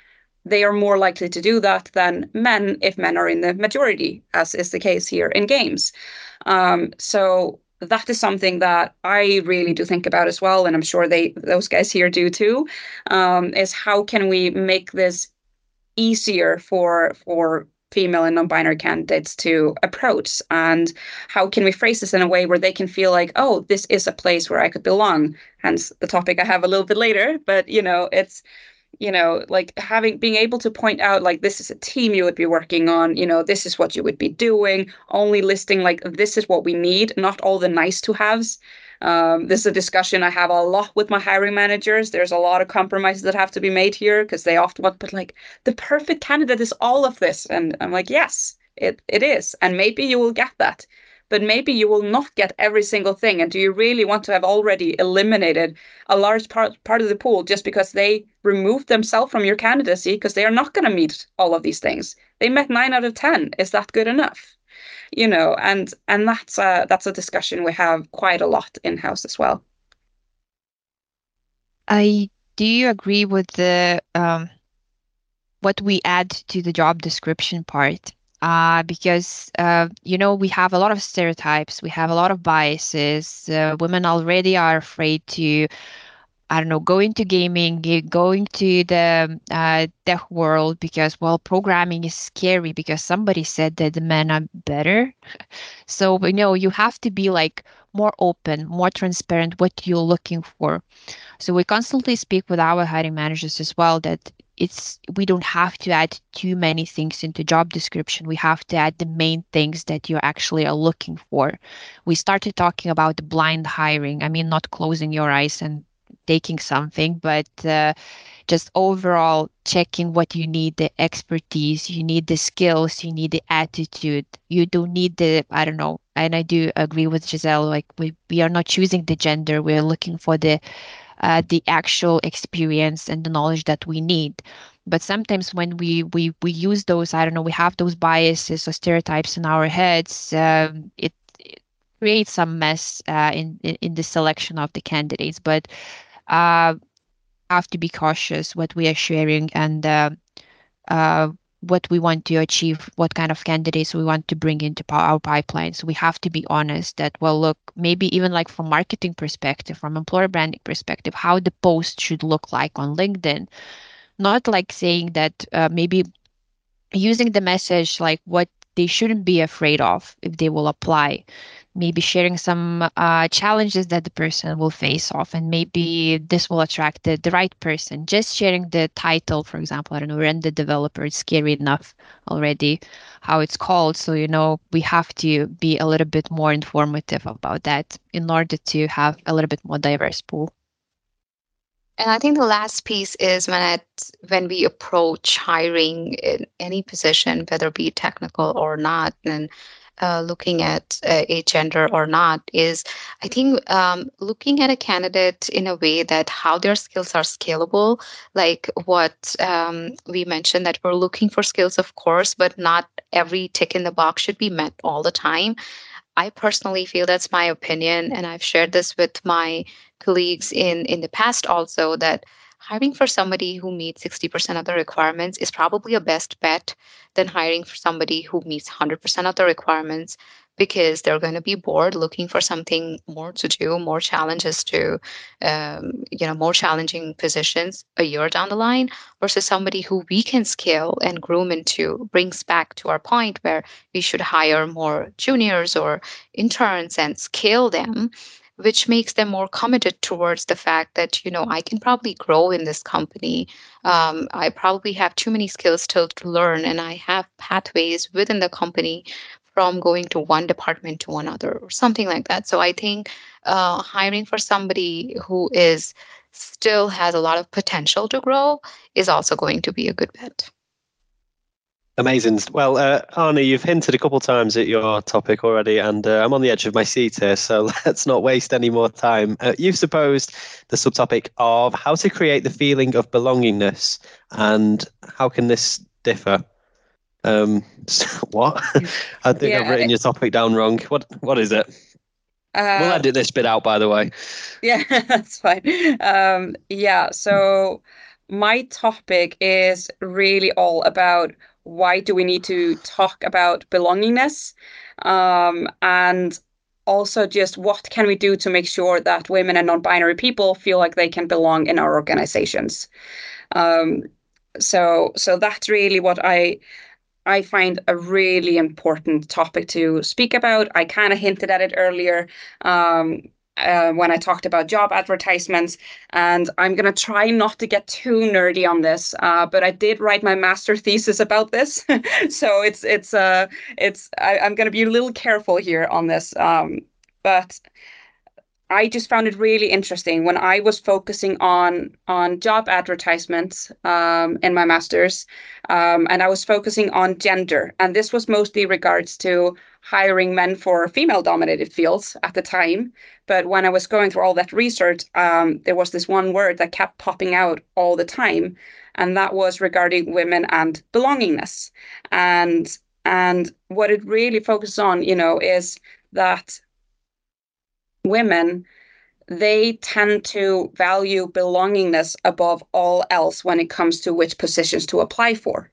they are more likely to do that than men if men are in the majority, as is the case here in games. Um, so that is something that I really do think about as well, and I'm sure they those guys here do too. Um, is how can we make this easier for for female and non-binary candidates to approach and how can we phrase this in a way where they can feel like oh this is a place where i could belong hence the topic i have a little bit later but you know it's you know like having being able to point out like this is a team you would be working on you know this is what you would be doing only listing like this is what we need not all the nice to haves um, this is a discussion I have a lot with my hiring managers. There's a lot of compromises that have to be made here because they often want, but like the perfect candidate is all of this. And I'm like, yes, it, it is. And maybe you will get that but maybe you will not get every single thing. And do you really want to have already eliminated a large part, part of the pool just because they removed themselves from your candidacy because they are not going to meet all of these things? They met nine out of 10. Is that good enough? You know, and and that's a, that's a discussion we have quite a lot in house as well. I do you agree with the um, what we add to the job description part? Uh, because uh, you know we have a lot of stereotypes, we have a lot of biases. Uh, women already are afraid to, I don't know, go into gaming, go into the uh, tech world because well, programming is scary because somebody said that the men are better. So you know you have to be like more open, more transparent what you're looking for. So we constantly speak with our hiring managers as well that it's we don't have to add too many things into job description. We have to add the main things that you actually are looking for. We started talking about the blind hiring. I mean not closing your eyes and taking something but uh, just overall checking what you need the expertise you need the skills you need the attitude. You don't need the i don't know and i do agree with Jesal like we, we are not choosing the gender. We're looking for the uh, the actual experience and the knowledge that we need. But sometimes when we we we use those i don't know we have those biases or stereotypes in our heads um, it, it, creates some mess uh, in, in, in the selection of the candidates. But uh, have to be cautious what we are sharing and uh, uh, what we want to achieve, what kind of candidates we want to bring into our pipeline. So we have to be honest that, well, look, maybe even like from marketing perspective, from employer branding perspective, how the post should look like on LinkedIn. Not like saying that uh, maybe using the message like what they shouldn't be afraid of if they will apply maybe sharing some uh, challenges that the person will face off and maybe this will attract the, the right person. Just sharing the title for example i don't know render developer is scary enough already how it's called. So you know we have to be a little bit more informative about that in order to have a little bit more diverse pool. And I think the last piece is when it when we approach hiring in any position, whether it be technical or not, and uh, looking at uh, a gender or not is i think um, looking at a candidate in a way that how their skills are scalable like what um, we mentioned that we're looking for skills of course but not every tick in the box should be met all the time. I personally feel that's my opinion, and I've shared this with my colleagues in in the past also that hiring for somebody who meets 60% of the requirements is probably a best bet than hiring for somebody who meets 100% of the requirements because they're going to be bored looking for something more to do more challenges to um, you know more challenging positions a year down the line versus somebody who we can scale and groom into brings back to our point where we should hire more juniors or interns and scale them which makes them more committed towards the fact that you know i can probably grow in this company. Um, i probably have too many skills still to learn and i have pathways within the company from going to one department to another or something like that. So i think uh, hiring for somebody who is still has a lot of potential to grow is also going to be a good bet Amazing. Well, uh, Arnie, you've hinted a couple times at your topic already, and uh, I'm on the edge of my seat here, so let's not waste any more time. Uh, you've supposed the subtopic of how to create the feeling of belongingness, and how can this differ? Um, what? I think yeah, I've written your topic down wrong. What? What is it? Uh, we'll edit this bit out, by the way. Yeah, that's fine. Um, yeah, so my topic is really all about why do we need to talk about belongingness? Um, and also just what can we do to make sure that women and non-binary people feel like they can belong in our organizations? Um, so so that's really what i i find a really important topic to speak about. I kind of hinted at it earlier. Um, uh, when I talked about job advertisements. And I'm going to try not to get too nerdy on this, uh, but I did write my master thesis about this, so it's it's uh it's I, am going to be a little careful here on this. Um, but I just found it really interesting when I was focusing on on job advertisements um, in my masters, um, and I was focusing on gender, and this was mostly regards to hiring men for female-dominated fields at the time. But when I was going through all that research, um, there was this one word that kept popping out all the time, and that was regarding women and belongingness, and and what it really focuses on, you know, is that women they tend to value belongingness above all else when it comes to which positions to apply for.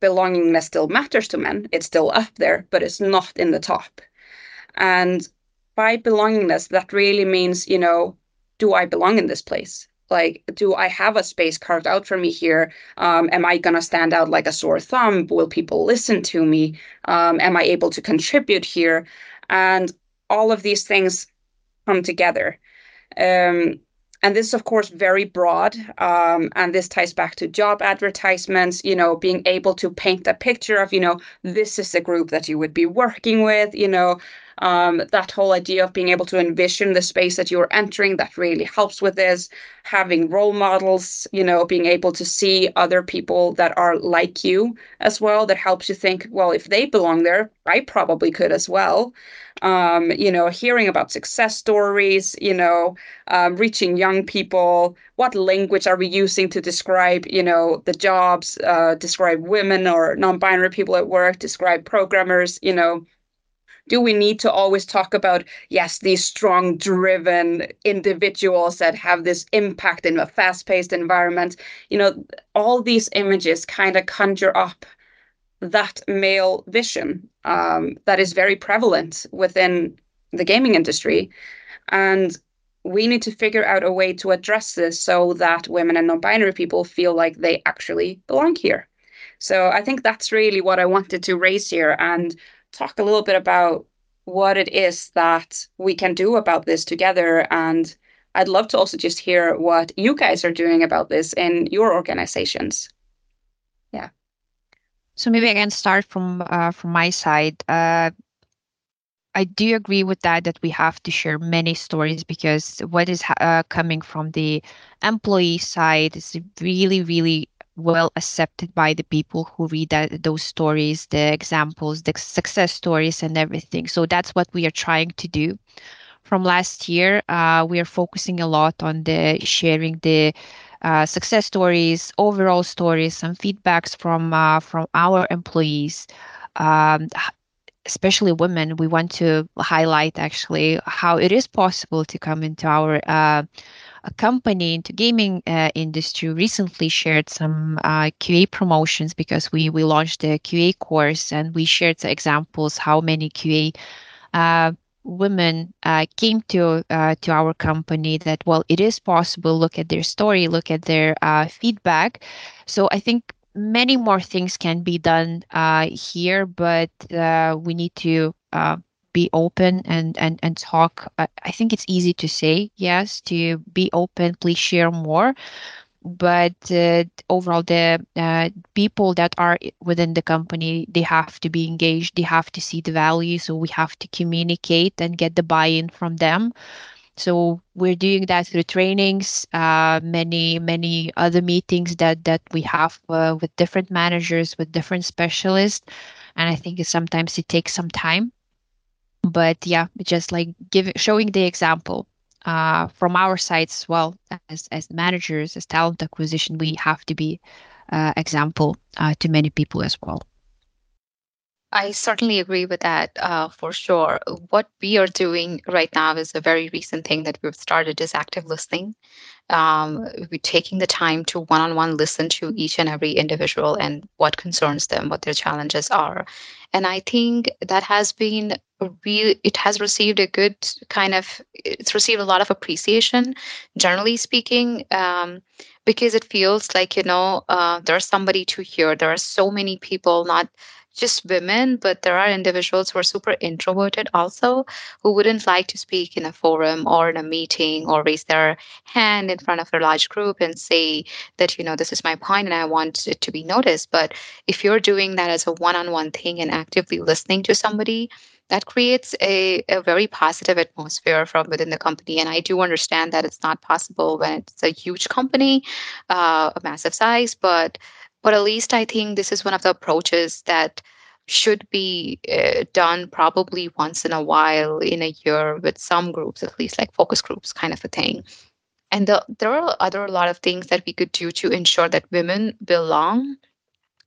Belongingness still matters to men, it's still up there, but it's not in the top. And by belongingness, that really means, you know, do I belong in this place? Like, do I have a space carved out for me here? Um, am I going to stand out like a sore thumb? Will people listen to me? Um, am I able to contribute here? And all of these things come together. Um, and this is of course very broad um, and this ties back to job advertisements you know being able to paint a picture of you know this is a group that you would be working with you know um, that whole idea of being able to envision the space that you're entering that really helps with this having role models you know being able to see other people that are like you as well that helps you think well if they belong there i probably could as well um, you know, hearing about success stories, you know, um, reaching young people. What language are we using to describe, you know, the jobs, uh, describe women or non-binary people at work, describe programmers, you know, do we need to always talk about yes these strong driven individuals that have this impact in a fast-paced environment you know all these images kind of conjure up that male vision um, that is very prevalent within the gaming industry. And we need to figure out a way to address this so that women and non-binary people feel like they actually belong here. So i think that's really what i wanted to raise here and talk a little bit about what it is that we can do about this together. And i'd love to also just hear what you guys are doing about this in your organizations so maybe I can start from uh, from my side. Uh, I do agree with that that we have to share many stories because what is uh, coming from the employee side is really really well accepted by the people who read that, those stories, the examples, the success stories, and everything. So that's what we are trying to do. From last year, uh, we are focusing a lot on the sharing the uh, success stories, overall stories, some feedbacks from uh, from our employees, um, especially women. We want to highlight actually how it is possible to come into our uh, company into gaming uh, industry. Recently shared some uh, QA promotions because we we launched the QA course and we shared examples how many QA women uh, came to uh, to our company that well it is possible look at their story look at their uh, feedback. So i think many more things can be done uh, here but uh, we need to uh, be open and and and talk. I think it's easy to say yes to be open please share more but uh, overall the uh, people that are within the company they have to be engaged they have to see the value so we have to communicate and get the buy-in from them. So we're doing that through trainings uh, many many other meetings that that we have uh, with different managers with different specialists and i think sometimes it takes some time. But yeah just like giving showing the example uh, from our side as well as as managers as talent acquisition we have to be uh, example uh, to many people as well I certainly agree with that uh, for sure. What we are doing right now is a very recent thing that we've started is active listening. Um, we're taking the time to one-on-one listen to each and every individual and what concerns them, what their challenges are, and I think that has been real. It has received a good kind of. It's received a lot of appreciation, generally speaking. Um, because it feels like you know uh, there's somebody to hear there are so many people not just women, but there are individuals who are super introverted also who wouldn't like to speak in a forum or in a meeting or raise their hand in front of a large group and say that, you know, this is my point and I want it to be noticed. But if you're doing that as a one on one thing and actively listening to somebody, that creates a, a very positive atmosphere from within the company. And I do understand that it's not possible when it's a huge company, uh, a massive size, but but at least I think this is one of the approaches that should be uh, done probably once in a while in a year with some groups, at least like focus groups kind of a thing. And the, there are other a lot of things that we could do to ensure that women belong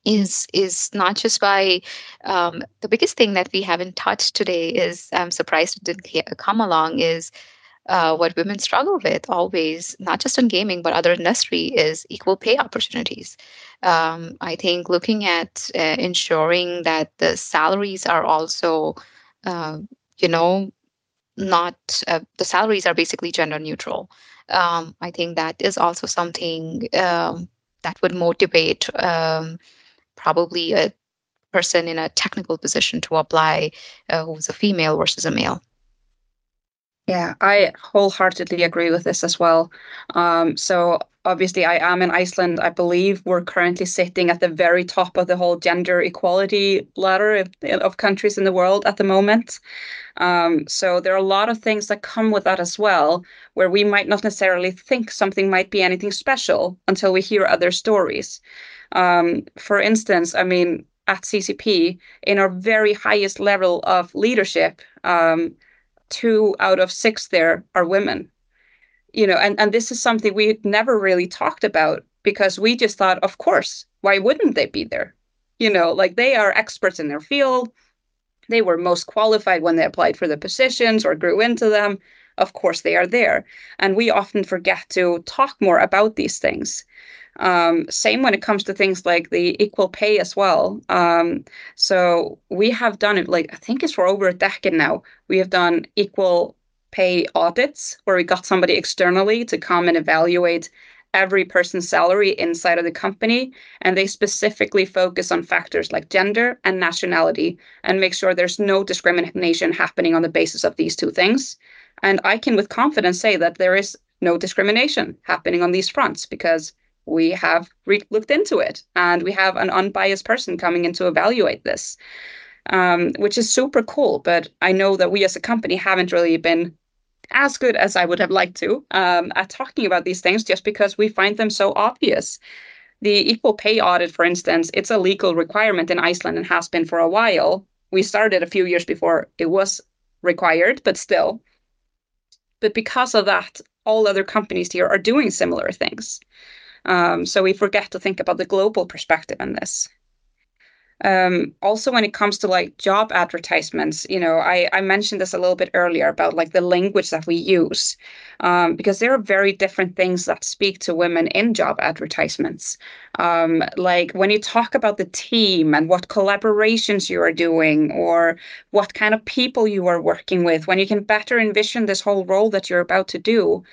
is is not just by um, the biggest thing that we haven't touched today is I'm surprised it didn't come along is uh, what women struggle with always, not just in gaming, but other industry, is equal pay opportunities. Um, I think looking at uh, ensuring that the salaries are also, uh, you know, not uh, the salaries are basically gender neutral. Um, I think that is also something um, that would motivate um, probably a person in a technical position to apply uh, who's a female versus a male. Yeah, I wholeheartedly agree with this as well. Um, so obviously, I am in Iceland. I believe we're currently sitting at the very top of the whole gender equality ladder of, of countries in the world at the moment. Um, so there are a lot of things that come with that as well, where we might not necessarily think something might be anything special until we hear other stories. Um, for instance, I mean, at CCP, in our very highest level of leadership, um, two out of six there are women you know and and this is something we never really talked about because we just thought of course why wouldn't they be there you know like they are experts in their field they were most qualified when they applied for the positions or grew into them, of course they are there. And we often forget to talk more about these things. Um, same when it comes to things like the equal pay as well. Um, so we have done it like I think it's for over a decade now. We have done equal pay audits where we got somebody externally to come and evaluate every person's salary inside of the company and they specifically focus on factors like gender and nationality and make sure there's no discrimination happening on the basis of these two things and i can with confidence say that there is no discrimination happening on these fronts because we have re- looked into it and we have an unbiased person coming in to evaluate this um, which is super cool but i know that we as a company haven't really been as good as i would have liked to um, at talking about these things just because we find them so obvious. The equal pay audit for instance it's a legal requirement in iceland and has been for a while. We started a few years before it was required but still. But because of that all other companies here are doing similar things um, so we forget to think about the global perspective in this. Um, also, when it comes to like job advertisements, you know, I, I mentioned this a little bit earlier about like the language that we use, um, because there are very different things that speak to women in job advertisements. Um, like when you talk about the team and what collaborations you are doing, or what kind of people you are working with, when you can better envision this whole role that you're about to do,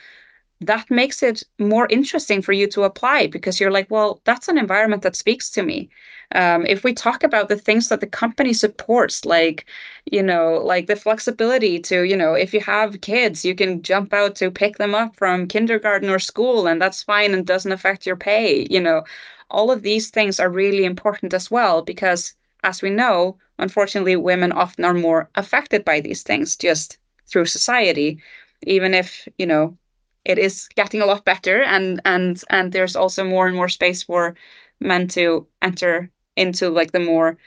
that makes it more interesting for you to apply because you're like, well, that's an environment that speaks to me. Um, if we talk about the things that the company supports, like, you know, like the flexibility to, you know, if you have kids, you can jump out to pick them up from kindergarten or school, and that's fine and doesn't affect your pay. You know, all of these things are really important as well because, as we know, unfortunately, women often are more affected by these things just through society, even if, you know, it is getting a lot better and and and there's also more and more space for men to enter into like the more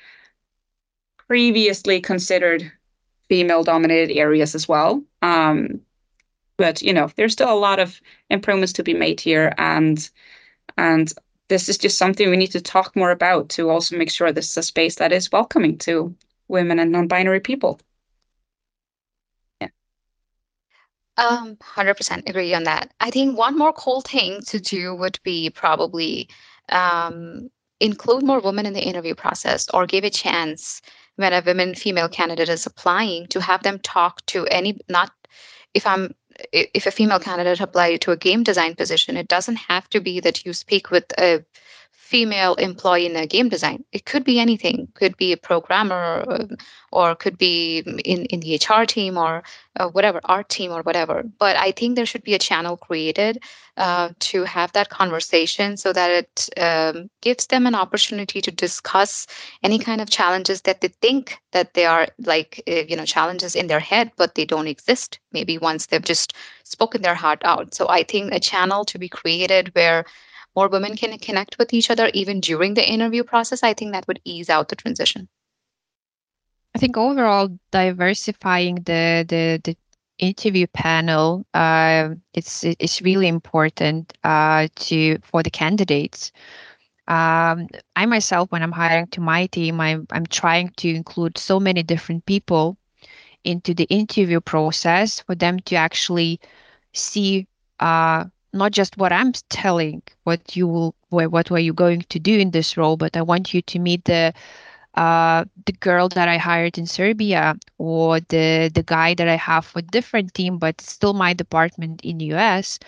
previously considered female dominated areas as well. Um, but you know there's still a lot of improvements to be made here and and this is just something we need to talk more about to also make sure this is a space that is welcoming to women and non-binary people Um, 100% agree on that. I think one more cool thing to do would be probably um, include more women in the interview process or give a chance when a women female candidate is applying to have them talk to any not if i'm if a female candidate applied to a game design position it doesn't have to be that you speak with a female employee in a game design. It could be anything. Could be a programmer, or, or could be in in the HR team or uh, whatever art team or whatever. But I think there should be a channel created uh, to have that conversation so that it um, gives them an opportunity to discuss any kind of challenges that they think that they are like uh, you know challenges in their head, but they don't exist. Maybe once they've just spoken their heart out. So I think a channel to be created where more women can connect with each other even during the interview process, I think that would ease out the transition. I think overall diversifying the the, the interview panel uh, it's it's really important uh, to for the candidates. Um, I myself, when I'm hiring to my team, I'm I'm trying to include so many different people into the interview process for them to actually see uh, not just what I'm telling, what you will, what were you going to do in this role, but I want you to meet the uh, the girl that I hired in Serbia or the the guy that I have for different team, but still my department in the US,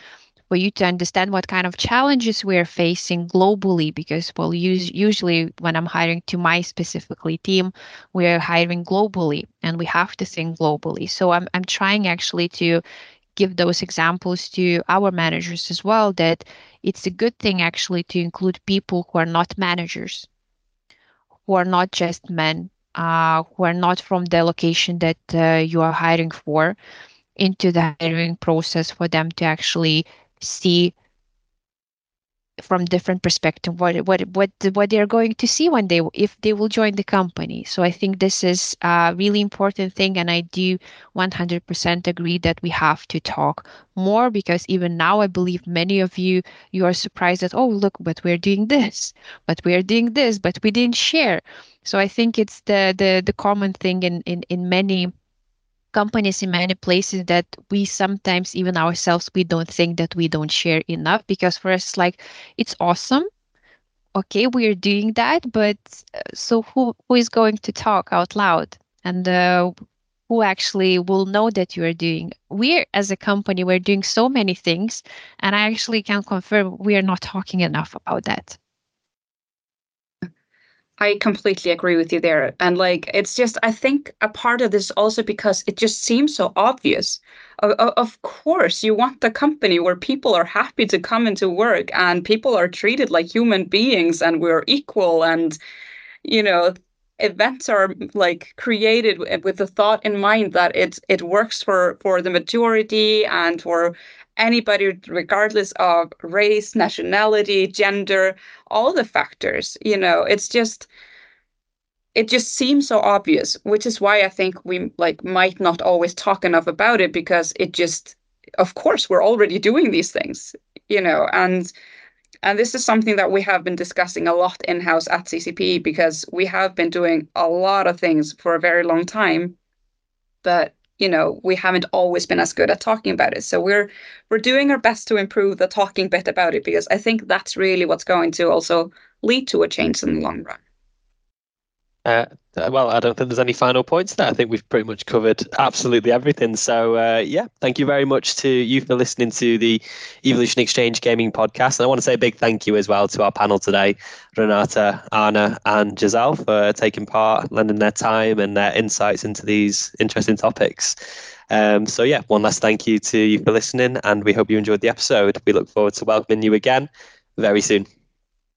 for you to understand what kind of challenges we're facing globally. Because well, us- usually when I'm hiring to my specifically team, we're hiring globally, and we have to think globally. So I'm I'm trying actually to give those examples to our managers as well that it's a good thing actually to include people who are not managers who are not just men uh, who are not from the location that uh, you are hiring for into the hiring process for them to actually see from different perspective what what what what they're going to see when they if they will join the company. So i think this is a really important thing and i do 100% agree that we have to talk more because even now i believe many of you you are surprised that oh look but we're doing this but we're doing this but we didn't share. So I think it's the the the common thing in in in many companies in many places that we sometimes even ourselves we don't think that we don't share enough because for us like it's awesome. Okay we're doing that but uh, so who who is going to talk out loud? And uh, who actually will know that you are doing? We're as a company we're doing so many things and i actually can confirm we are not talking enough about that I completely agree with you there. And like, it's just, I think a part of this also because it just seems so obvious. Of, of course, you want the company where people are happy to come into work and people are treated like human beings and we're equal and, you know, events are like created with the thought in mind that it it works for for the majority and for anybody, regardless of race, nationality, gender, all the factors. You know, it's just it just seems so obvious, which is why I think we like might not always talk enough about it because it just of course we're already doing these things, you know, and and this is something that we have been discussing a lot in-house at CCP because we have been doing a lot of things for a very long time. But you know we haven't always been as good at talking about it. So we're we're doing our best to improve the talking bit about it because i think that's really what's going to also lead to a change in the long run uh, well, I don't think there's any final points there. I think we've pretty much covered absolutely everything. So, uh, yeah, thank you very much to you for listening to the Evolution Exchange Gaming podcast. And I want to say a big thank you as well to our panel today, Renata, Arna, and Jesal, for taking part, lending their time and their insights into these interesting topics. Um, so, yeah, one last thank you to you for listening, and we hope you enjoyed the episode. We look forward to welcoming you again very soon.